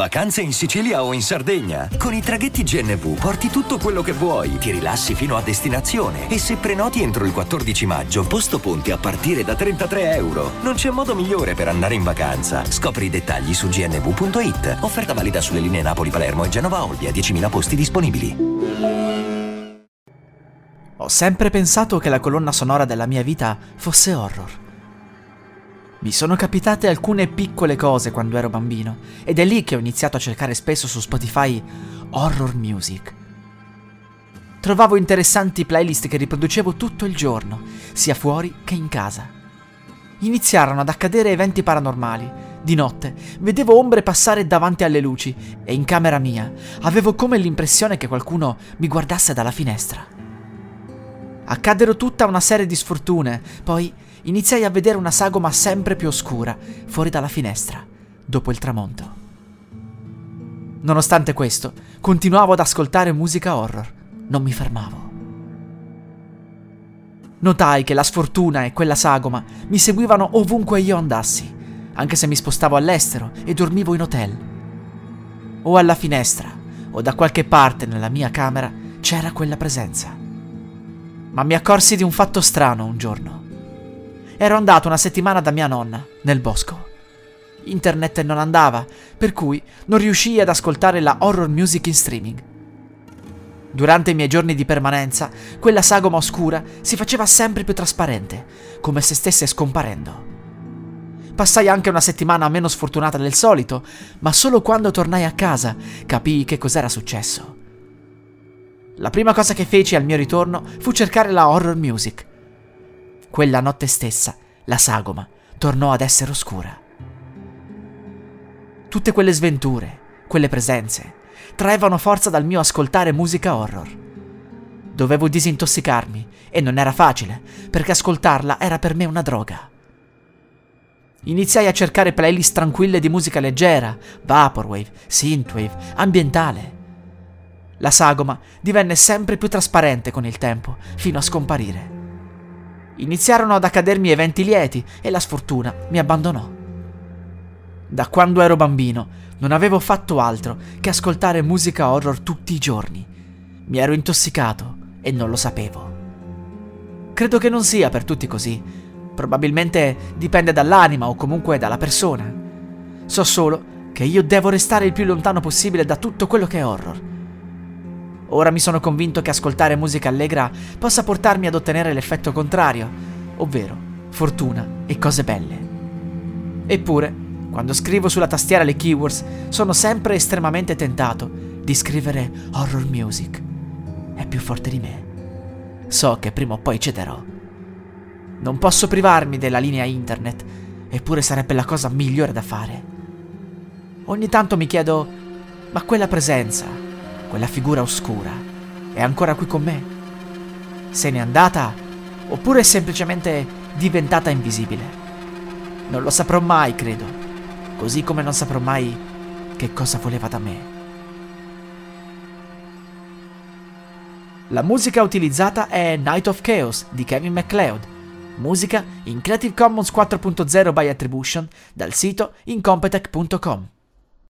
Vacanze in Sicilia o in Sardegna? Con i traghetti GNV porti tutto quello che vuoi, ti rilassi fino a destinazione e se prenoti entro il 14 maggio, posto ponti a partire da 33 euro. Non c'è modo migliore per andare in vacanza. Scopri i dettagli su gnv.it. Offerta valida sulle linee Napoli-Palermo e Genova-Olbia, 10.000 posti disponibili. Ho sempre pensato che la colonna sonora della mia vita fosse horror. Mi sono capitate alcune piccole cose quando ero bambino ed è lì che ho iniziato a cercare spesso su Spotify horror music. Trovavo interessanti playlist che riproducevo tutto il giorno, sia fuori che in casa. Iniziarono ad accadere eventi paranormali. Di notte vedevo ombre passare davanti alle luci e in camera mia avevo come l'impressione che qualcuno mi guardasse dalla finestra. Accaddero tutta una serie di sfortune, poi iniziai a vedere una sagoma sempre più oscura fuori dalla finestra, dopo il tramonto. Nonostante questo, continuavo ad ascoltare musica horror, non mi fermavo. Notai che la sfortuna e quella sagoma mi seguivano ovunque io andassi, anche se mi spostavo all'estero e dormivo in hotel. O alla finestra, o da qualche parte nella mia camera c'era quella presenza. Ma mi accorsi di un fatto strano un giorno. Ero andato una settimana da mia nonna, nel bosco. Internet non andava, per cui non riuscii ad ascoltare la horror music in streaming. Durante i miei giorni di permanenza, quella sagoma oscura si faceva sempre più trasparente, come se stesse scomparendo. Passai anche una settimana meno sfortunata del solito, ma solo quando tornai a casa capii che cos'era successo. La prima cosa che feci al mio ritorno fu cercare la horror music quella notte stessa la sagoma tornò ad essere oscura. Tutte quelle sventure, quelle presenze, traevano forza dal mio ascoltare musica horror. Dovevo disintossicarmi e non era facile, perché ascoltarla era per me una droga. Iniziai a cercare playlist tranquille di musica leggera, vaporwave, synthwave, ambientale. La sagoma divenne sempre più trasparente con il tempo, fino a scomparire. Iniziarono ad accadermi eventi lieti e la sfortuna mi abbandonò. Da quando ero bambino non avevo fatto altro che ascoltare musica horror tutti i giorni. Mi ero intossicato e non lo sapevo. Credo che non sia per tutti così. Probabilmente dipende dall'anima o comunque dalla persona. So solo che io devo restare il più lontano possibile da tutto quello che è horror Ora mi sono convinto che ascoltare musica allegra possa portarmi ad ottenere l'effetto contrario, ovvero fortuna e cose belle. Eppure, quando scrivo sulla tastiera le keywords, sono sempre estremamente tentato di scrivere horror music. È più forte di me. So che prima o poi cederò. Non posso privarmi della linea internet, eppure sarebbe la cosa migliore da fare. Ogni tanto mi chiedo, ma quella presenza, quella figura oscura, è ancora qui con me? Se n'è andata oppure è semplicemente diventata invisibile? Non lo saprò mai, credo, così come non saprò mai che cosa voleva da me. La musica utilizzata è Night of Chaos di Kevin MacLeod, musica in Creative Commons 4.0 by Attribution dal sito incompetech.com.